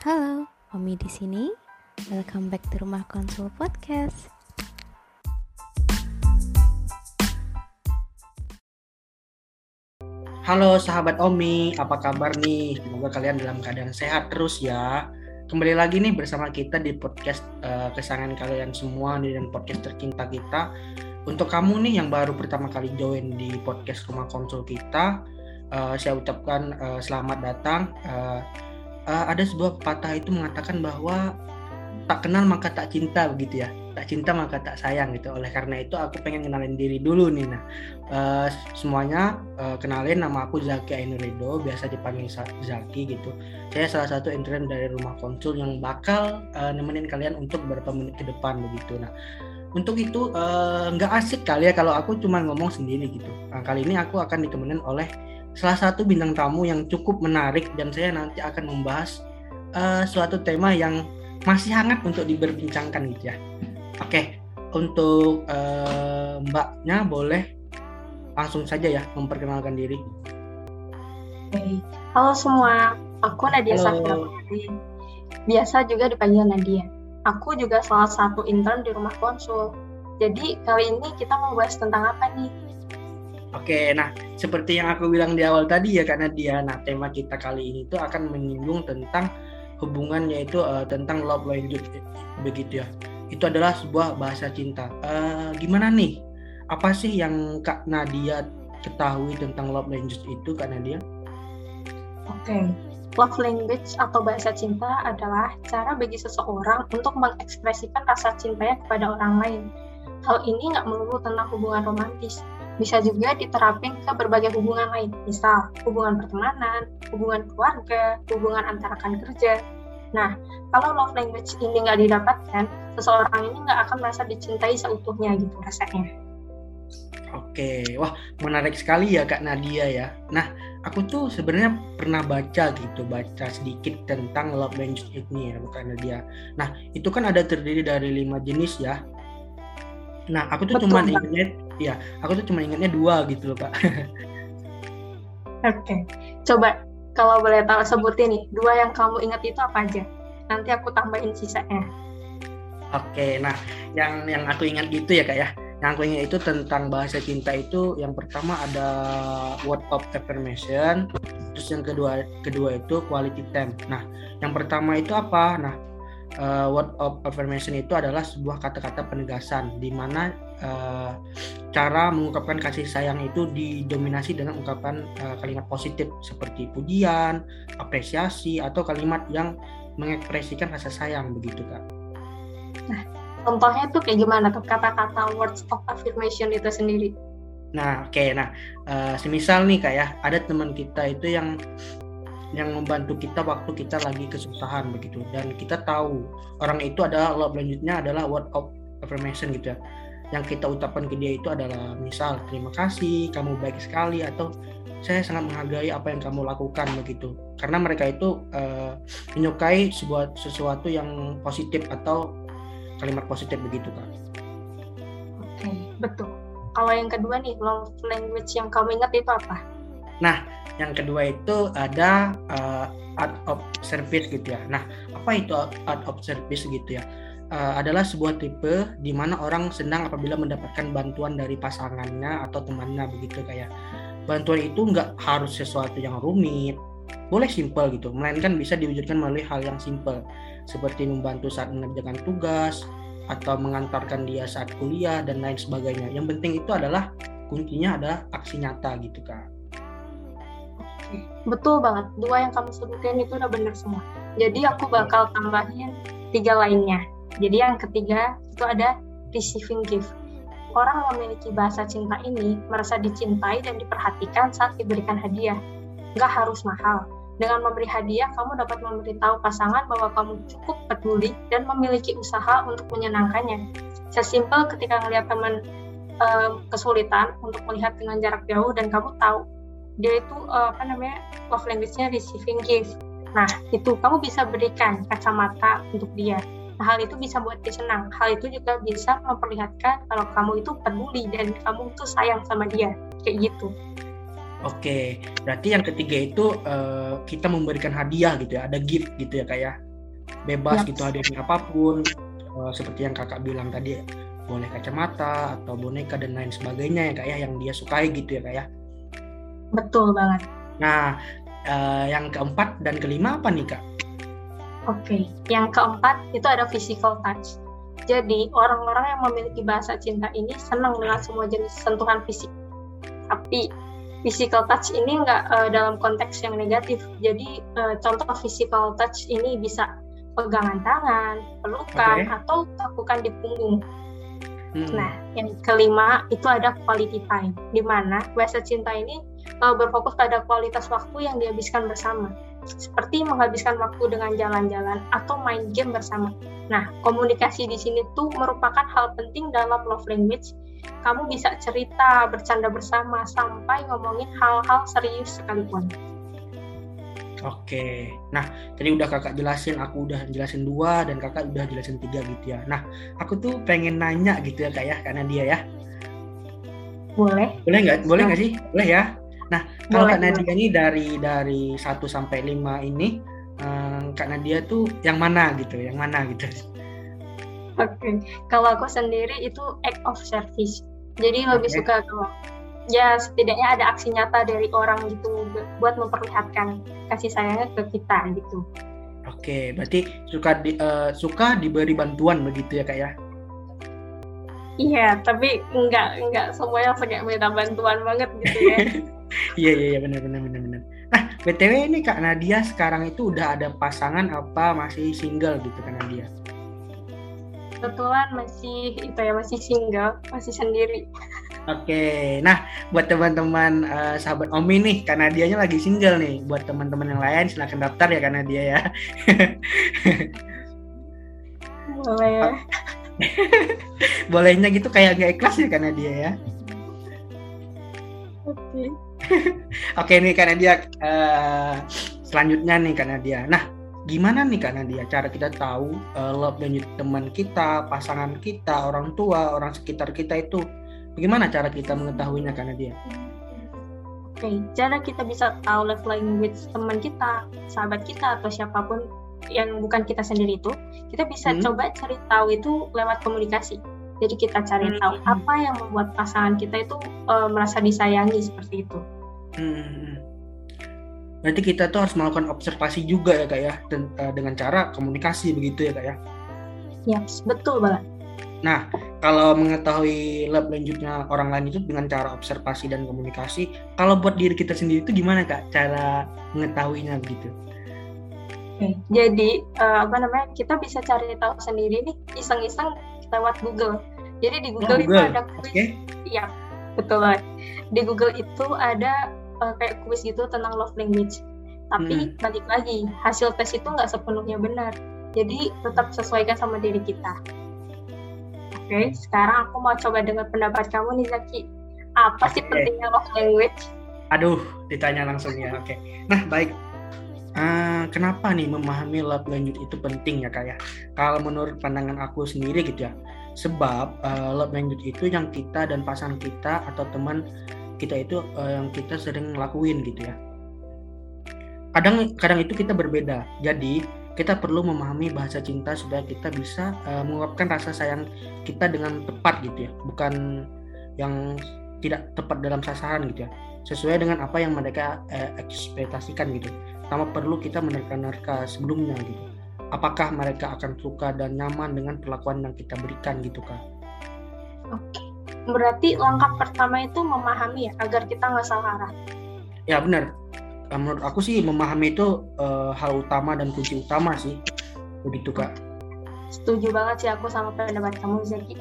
Halo, Omi di sini. Welcome back to Rumah Konsul Podcast. Halo sahabat Omi, apa kabar nih? Semoga kalian dalam keadaan sehat terus ya. Kembali lagi nih bersama kita di podcast uh, kesayangan kalian semua nih dan podcast tercinta kita. Untuk kamu nih yang baru pertama kali join di podcast Rumah Konsul kita, uh, saya ucapkan uh, selamat datang. Uh, uh, ada sebuah pepatah itu mengatakan bahwa tak kenal maka tak cinta begitu ya. Tak cinta maka tak sayang gitu. Oleh karena itu aku pengen kenalin diri dulu nih nah. Uh, semuanya uh, kenalin nama aku Zaki Ainurido biasa dipanggil Zaki gitu. Saya salah satu intern dari rumah konsul yang bakal uh, nemenin kalian untuk beberapa menit ke depan begitu nah. Untuk itu nggak uh, asik kali ya kalau aku cuma ngomong sendiri gitu. Nah, kali ini aku akan ditemenin oleh salah satu bintang tamu yang cukup menarik dan saya nanti akan membahas uh, suatu tema yang masih hangat untuk diberbincangkan gitu ya. Oke, untuk uh, Mbaknya boleh langsung saja ya memperkenalkan diri. Halo semua, aku Nadia Safira Biasa juga dipanggil Nadia. Aku juga salah satu intern di rumah konsul. Jadi kali ini kita mau bahas tentang apa nih? Oke, nah seperti yang aku bilang di awal tadi ya karena dia, nah tema kita kali ini tuh akan menyinggung tentang hubungan yaitu uh, tentang love language begitu ya. Itu adalah sebuah bahasa cinta. Uh, gimana nih? Apa sih yang Kak Nadia ketahui tentang love language itu Kak Nadia? Oke, love language atau bahasa cinta adalah cara bagi seseorang untuk mengekspresikan rasa cintanya kepada orang lain. Hal ini nggak melulu tentang hubungan romantis, bisa juga diterapin ke berbagai hubungan lain, misal hubungan pertemanan, hubungan keluarga, hubungan antara rekan kerja. Nah, kalau love language ini nggak didapatkan, seseorang ini nggak akan merasa dicintai seutuhnya gitu rasanya. Oke, wah menarik sekali ya Kak Nadia ya. Nah, aku tuh sebenarnya pernah baca gitu, baca sedikit tentang love language ini ya, bukan Nadia. Nah, itu kan ada terdiri dari lima jenis ya. Nah, aku tuh cuma ingatnya, ya, aku tuh cuma ingatnya dua gitu loh, Kak. Oke, okay. coba kalau boleh tahu sebutin nih, dua yang kamu ingat itu apa aja? Nanti aku tambahin sisanya. Oke, okay, nah yang yang aku ingat gitu ya, Kak ya. Yang aku ingat itu tentang bahasa cinta itu yang pertama ada word of affirmation, terus yang kedua kedua itu quality time. Nah, yang pertama itu apa? Nah, uh, word of affirmation itu adalah sebuah kata-kata penegasan di mana uh, cara mengungkapkan kasih sayang itu didominasi dengan ungkapan uh, kalimat positif seperti pujian, apresiasi atau kalimat yang mengekspresikan rasa sayang begitu kak. Nah, contohnya tuh kayak gimana tuh kata-kata words of affirmation itu sendiri? Nah, oke, okay, nah, uh, semisal nih kak ya, ada teman kita itu yang yang membantu kita waktu kita lagi kesusahan begitu. Dan kita tahu orang itu adalah love lanjutnya adalah word of affirmation gitu ya. Yang kita ucapkan ke dia itu adalah misal terima kasih kamu baik sekali atau saya sangat menghargai apa yang kamu lakukan begitu. Karena mereka itu uh, menyukai sebuah sesuatu yang positif atau kalimat positif begitu kan oke betul. Kalau yang kedua nih love language yang kamu ingat itu apa? Nah yang kedua itu ada uh, art of service gitu ya. Nah, apa itu art of service gitu ya? Uh, adalah sebuah tipe di mana orang senang apabila mendapatkan bantuan dari pasangannya atau temannya begitu kayak bantuan itu nggak harus sesuatu yang rumit, boleh simpel gitu, melainkan bisa diwujudkan melalui hal yang simpel seperti membantu saat mengerjakan tugas atau mengantarkan dia saat kuliah dan lain sebagainya. Yang penting itu adalah kuncinya ada aksi nyata gitu kan. Betul banget, dua yang kamu sebutin itu udah bener semua. Jadi aku bakal tambahin tiga lainnya. Jadi yang ketiga itu ada receiving gift. Orang memiliki bahasa cinta ini merasa dicintai dan diperhatikan saat diberikan hadiah. Nggak harus mahal. Dengan memberi hadiah, kamu dapat memberitahu pasangan bahwa kamu cukup peduli dan memiliki usaha untuk menyenangkannya. Sesimpel ketika melihat teman um, kesulitan untuk melihat dengan jarak jauh dan kamu tahu dia itu uh, apa namanya love language-nya receiving gift. Nah, itu kamu bisa berikan kacamata untuk dia. Nah, hal itu bisa buat dia senang. Hal itu juga bisa memperlihatkan kalau kamu itu peduli dan kamu itu sayang sama dia. Kayak gitu. Oke, berarti yang ketiga itu uh, kita memberikan hadiah gitu ya, ada gift gitu ya kayak. Ya? bebas Yap. gitu hadirin apa pun Eh, seperti yang kakak bilang tadi boleh kacamata atau boneka dan lain sebagainya ya kak ya yang dia sukai gitu ya kak ya Betul banget. nah eh, yang keempat dan kelima apa nih kak Oke, yang keempat itu ada physical touch. Jadi orang-orang yang memiliki bahasa cinta ini senang dengan semua jenis sentuhan fisik. Tapi physical touch ini nggak eh, dalam konteks yang negatif. Jadi eh, contoh physical touch ini bisa pegangan tangan, pelukan, Oke. atau tapukan di punggung. Hmm. Nah, yang kelima itu ada quality time, di mana bahasa cinta ini uh, berfokus pada kualitas waktu yang dihabiskan bersama, seperti menghabiskan waktu dengan jalan-jalan atau main game bersama. Nah, komunikasi di sini tuh merupakan hal penting dalam love language. Kamu bisa cerita, bercanda bersama, sampai ngomongin hal-hal serius sekalipun. Oke, nah tadi udah kakak jelasin, aku udah jelasin dua dan kakak udah jelasin tiga gitu ya. Nah, aku tuh pengen nanya gitu ya kak ya, karena dia ya. Boleh? Boleh nggak? Boleh nggak sih? Boleh ya. Nah, kalau Boleh, kak Nadia ini dari dari 1 sampai 5 ini, eh, kak Nadia tuh yang mana gitu? Yang mana gitu? Oke, kalau aku sendiri itu act of service. Jadi lebih Oke. suka kalau ya setidaknya ada aksi nyata dari orang gitu buat memperlihatkan kasih sayangnya ke kita gitu. Oke, berarti suka di, eh, suka diberi bantuan begitu ya kak ya? Iya, tapi nggak nggak semuanya kayak minta bantuan banget gitu ya. Iya iya iya benar benar benar benar. Nah, btw ini kak Nadia sekarang itu udah ada pasangan apa masih single gitu kak Nadia? Kebetulan masih itu ya masih single, masih sendiri. Oke, nah buat teman-teman eh, sahabat Omi nih, karena dianya lagi single nih. Buat teman-teman yang lain silahkan daftar ya karena dia ya. Boleh. Bolehnya gitu kayak nggak ikhlas ya karena dia ya. Oke. Oke nih karena dia eh, selanjutnya nih karena dia. Nah, gimana nih karena dia cara kita tahu eh, love lanjut teman kita, pasangan kita, orang tua, orang sekitar kita itu bagaimana cara kita mengetahuinya karena dia? Oke, cara kita bisa tahu love language teman kita, sahabat kita atau siapa pun yang bukan kita sendiri itu, kita bisa Hmm. coba cari tahu itu lewat komunikasi. Jadi kita cari Hmm. tahu apa yang membuat pasangan kita itu eh, merasa disayangi seperti itu. Hmm. Berarti kita tuh harus melakukan observasi juga ya kak ya eh, dengan cara komunikasi begitu ya kak ya. Ya, betul banget. Nah kalau mengetahui love lanjutnya orang lain itu dengan cara observasi dan komunikasi, kalau buat diri kita sendiri itu gimana kak cara mengetahuinya begitu? Oke, Jadi eh, apa namanya? Kita bisa cari tahu sendiri nih iseng-iseng lewat Google. Jadi di Google, itu Google, ada kuis. Oke. Iya, betul banget. Di Google itu ada eh, kayak kuis gitu tentang love language. Tapi balik lagi, hasil tes itu nggak sepenuhnya benar. Jadi tetap sesuaikan sama diri kita. Oke, sekarang aku mau coba dengar pendapat kamu nih Zaki. Apa sih pentingnya love language? Aduh, ditanya langsung ya. Oke. Nah, baik. Eh, kenapa nih memahami love language itu penting ya kak ya? Kalau menurut pandangan aku sendiri gitu ya. Sebab eh, love language itu yang kita dan pasangan kita atau teman kita itu eh, yang kita sering lakuin gitu ya. Kadang kadang itu kita berbeda. Jadi kita perlu memahami bahasa cinta supaya kita bisa eh, mengungkapkan rasa sayang kita dengan tepat gitu ya. Bukan yang tidak tepat dalam sasaran gitu ya sesuai dengan apa yang mereka eh, ekspektasikan gitu. Pertama perlu kita menerka-nerka sebelumnya gitu. Apakah mereka akan suka dan nyaman dengan perlakuan yang kita berikan gitu kak? Oke. Berarti langkah pertama itu memahami ya, agar kita nggak salah arah. Ya benar. Menurut aku sih memahami itu eh, hal utama dan kunci utama sih. Begitu kak. Setuju banget sih aku sama pendapat kamu Zaki.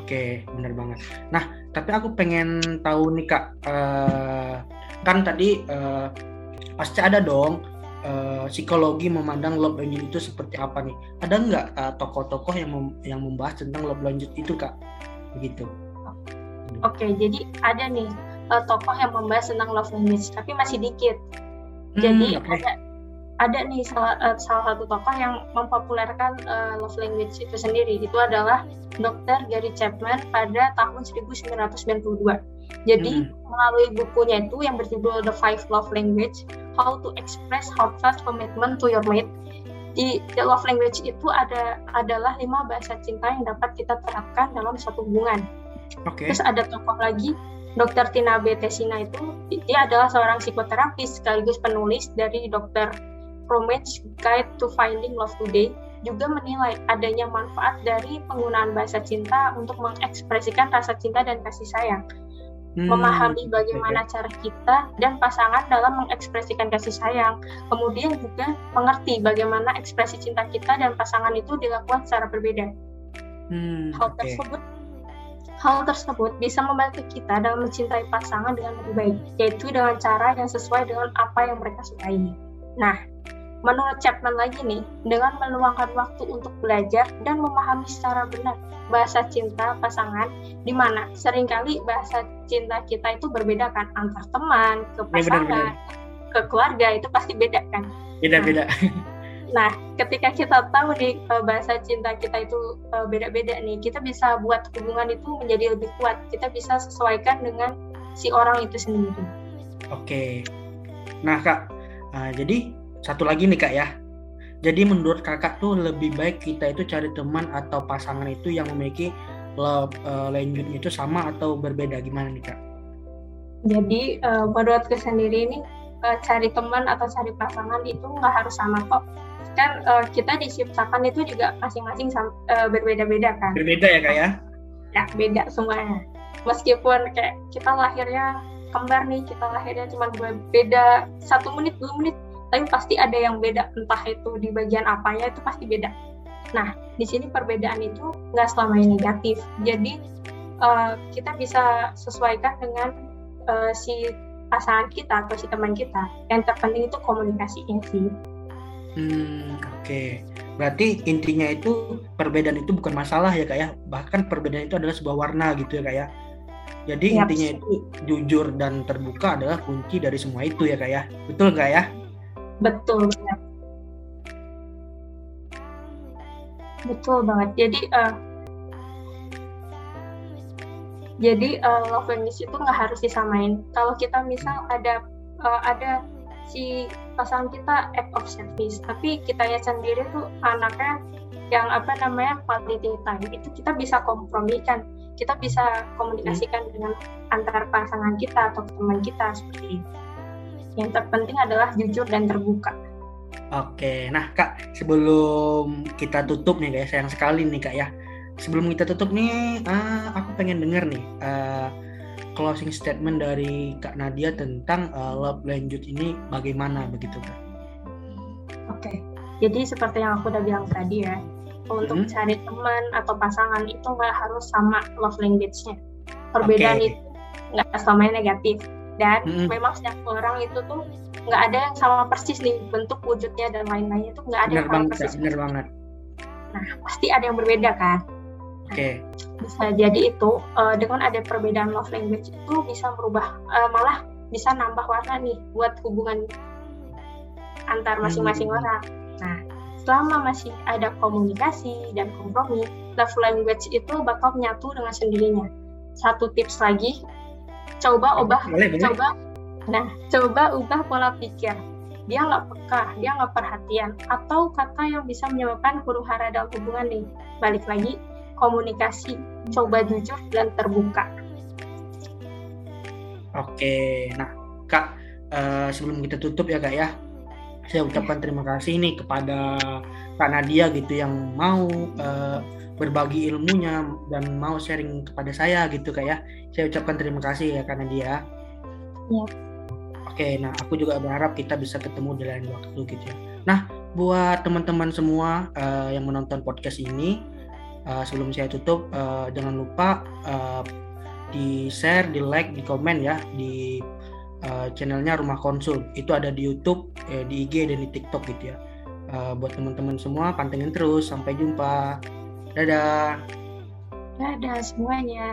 Oke, benar banget. Nah, tapi aku pengen tahu nih kak, eh, kan tadi eh, pasti ada dong eh, psikologi memandang love lanjut itu seperti apa nih? Ada nggak eh, tokoh-tokoh yang mem- yang membahas tentang love lanjut itu kak? Begitu. Oke, jadi ada nih eh, tokoh yang membahas tentang love language, tapi masih dikit. Jadi Hmm, oke. ada ada nih salah, eh, salah satu tokoh yang mempopulerkan eh, love language itu sendiri. Itu adalah Dr. Gary Chapman pada tahun 1992. Jadi Hmm. melalui bukunya itu yang berjudul The Five Love Language: How to Express Heartfelt Commitment to Your Mate, di the love language itu ada adalah lima bahasa cinta yang dapat kita terapkan dalam satu hubungan. Oke. Terus ada tokoh lagi Dr. Tina B. Tesina itu dia adalah seorang psikoterapis sekaligus penulis dari Dr. Promet's Guide to Finding Love Today juga menilai adanya manfaat dari penggunaan bahasa cinta untuk mengekspresikan rasa cinta dan kasih sayang. Hmm, Memahami bagaimana oke. cara kita dan pasangan dalam mengekspresikan kasih sayang. Kemudian juga mengerti bagaimana ekspresi cinta kita dan pasangan itu dilakukan secara berbeda. Hmm, Hal oke. tersebut hal tersebut bisa membantu kita dalam mencintai pasangan dengan lebih baik, yaitu dengan cara yang sesuai dengan apa yang mereka sukai. Nah, menurut Chapman lagi nih, dengan meluangkan waktu untuk belajar dan memahami secara benar bahasa cinta pasangan, di mana sering kali bahasa cinta kita itu berbeda kan antar teman, ke Ya, benar, pasangan, ke keluarga itu pasti beda kan. Beda-beda. Nah, ketika kita tahu nih eh, bahasa cinta kita itu eh, beda-beda nih, kita bisa buat hubungan itu menjadi lebih kuat. Kita bisa sesuaikan dengan si orang itu sendiri. Oke. Nah, Kak, uh, jadi satu lagi nih, Kak ya. Jadi menurut Kakak tuh lebih baik kita itu cari teman atau pasangan itu yang memiliki love uh, language itu sama atau berbeda gimana nih, Kak? Jadi eh, menurutku sendiri ini cari teman atau cari pasangan itu nggak harus sama kok. Kan eh, kita diciptakan itu juga masing-masing eh, berbeda-beda kan. Berbeda ya, Kak ya? Ya beda semuanya. Meskipun kayak kita lahirnya kembar nih, kita lahirnya cuma beda satu menit dua menit, tapi pasti ada yang beda. Entah itu di bagian apanya itu pasti beda. Nah di sini perbedaan itu nggak selamanya negatif. Jadi eh, kita bisa sesuaikan dengan eh, si pasangan kita atau si teman kita. Yang terpenting itu komunikasinya sih. Hmm, oke. Berarti intinya itu perbedaan itu bukan masalah ya, Kak ya? Bahkan perbedaan itu adalah sebuah warna gitu ya, Kak ya? Jadi Yap. intinya itu jujur dan terbuka adalah kunci dari semua itu ya, Kak ya? Betul nggak ya? Betul banget. Betul banget. Jadi eh, jadi eh, love language itu nggak harus disamain. Kalau kita misal ada eh, ada si pasangan kita act of service, tapi kitanya sendiri tuh anaknya yang apa namanya quality time itu kita bisa kompromikan, kita bisa komunikasikan dengan antar pasangan kita atau teman kita seperti itu. Yang terpenting adalah jujur dan terbuka. Oke, nah Kak, sebelum kita tutup nih guys, sayang sekali nih Kak ya. Sebelum kita tutup nih, ah, aku pengen denger nih ah, closing statement dari Kak Nadia tentang ah, love language ini bagaimana begitu Kak? Oke, jadi seperti yang aku udah bilang tadi ya, untuk Hmm. cari teman atau pasangan itu nggak harus sama love language-nya. Perbedaan Oke. itu nggak selamanya negatif. Dan Mm-mm. memang setiap orang itu tuh nggak ada yang sama persis nih bentuk wujudnya dan lain-lainnya itu nggak ada Bener yang sama banget persis. bener banget. Nah, pasti ada yang berbeda kan. Oke, Bisa jadi itu eh, dengan ada perbedaan love language itu bisa merubah eh, malah bisa nambah warna nih buat hubungan antar masing-masing Hmm. orang. Nah, selama masih ada komunikasi dan kompromi, love language itu bakal menyatu dengan sendirinya. Satu tips lagi, coba ubah, boleh boleh. coba, nah, coba ubah pola pikir. Dia nggak peka, dia nggak perhatian, atau kata yang bisa menyebabkan huru hara dalam hubungan nih. Balik lagi, komunikasi, coba jujur dan terbuka. Oke, nah Kak, eh, sebelum kita tutup ya Kak ya, saya ucapkan terima kasih nih kepada Kak Nadia gitu yang mau eh, berbagi ilmunya dan mau sharing kepada saya gitu Kak ya. Saya ucapkan terima kasih ya Kak Nadia. Iya. Oke, nah aku juga berharap kita bisa ketemu di lain waktu gitu ya. Nah, buat teman-teman semua eh, yang menonton podcast ini, eh, sebelum saya tutup, eh, jangan lupa eh, di share, di like, di komen ya di uh, channelnya Rumah Konsul. Itu ada di YouTube, eh, di IG dan di TikTok gitu ya. Uh, buat teman-teman semua pantengin terus. Sampai jumpa. Dadah. Dadah semuanya.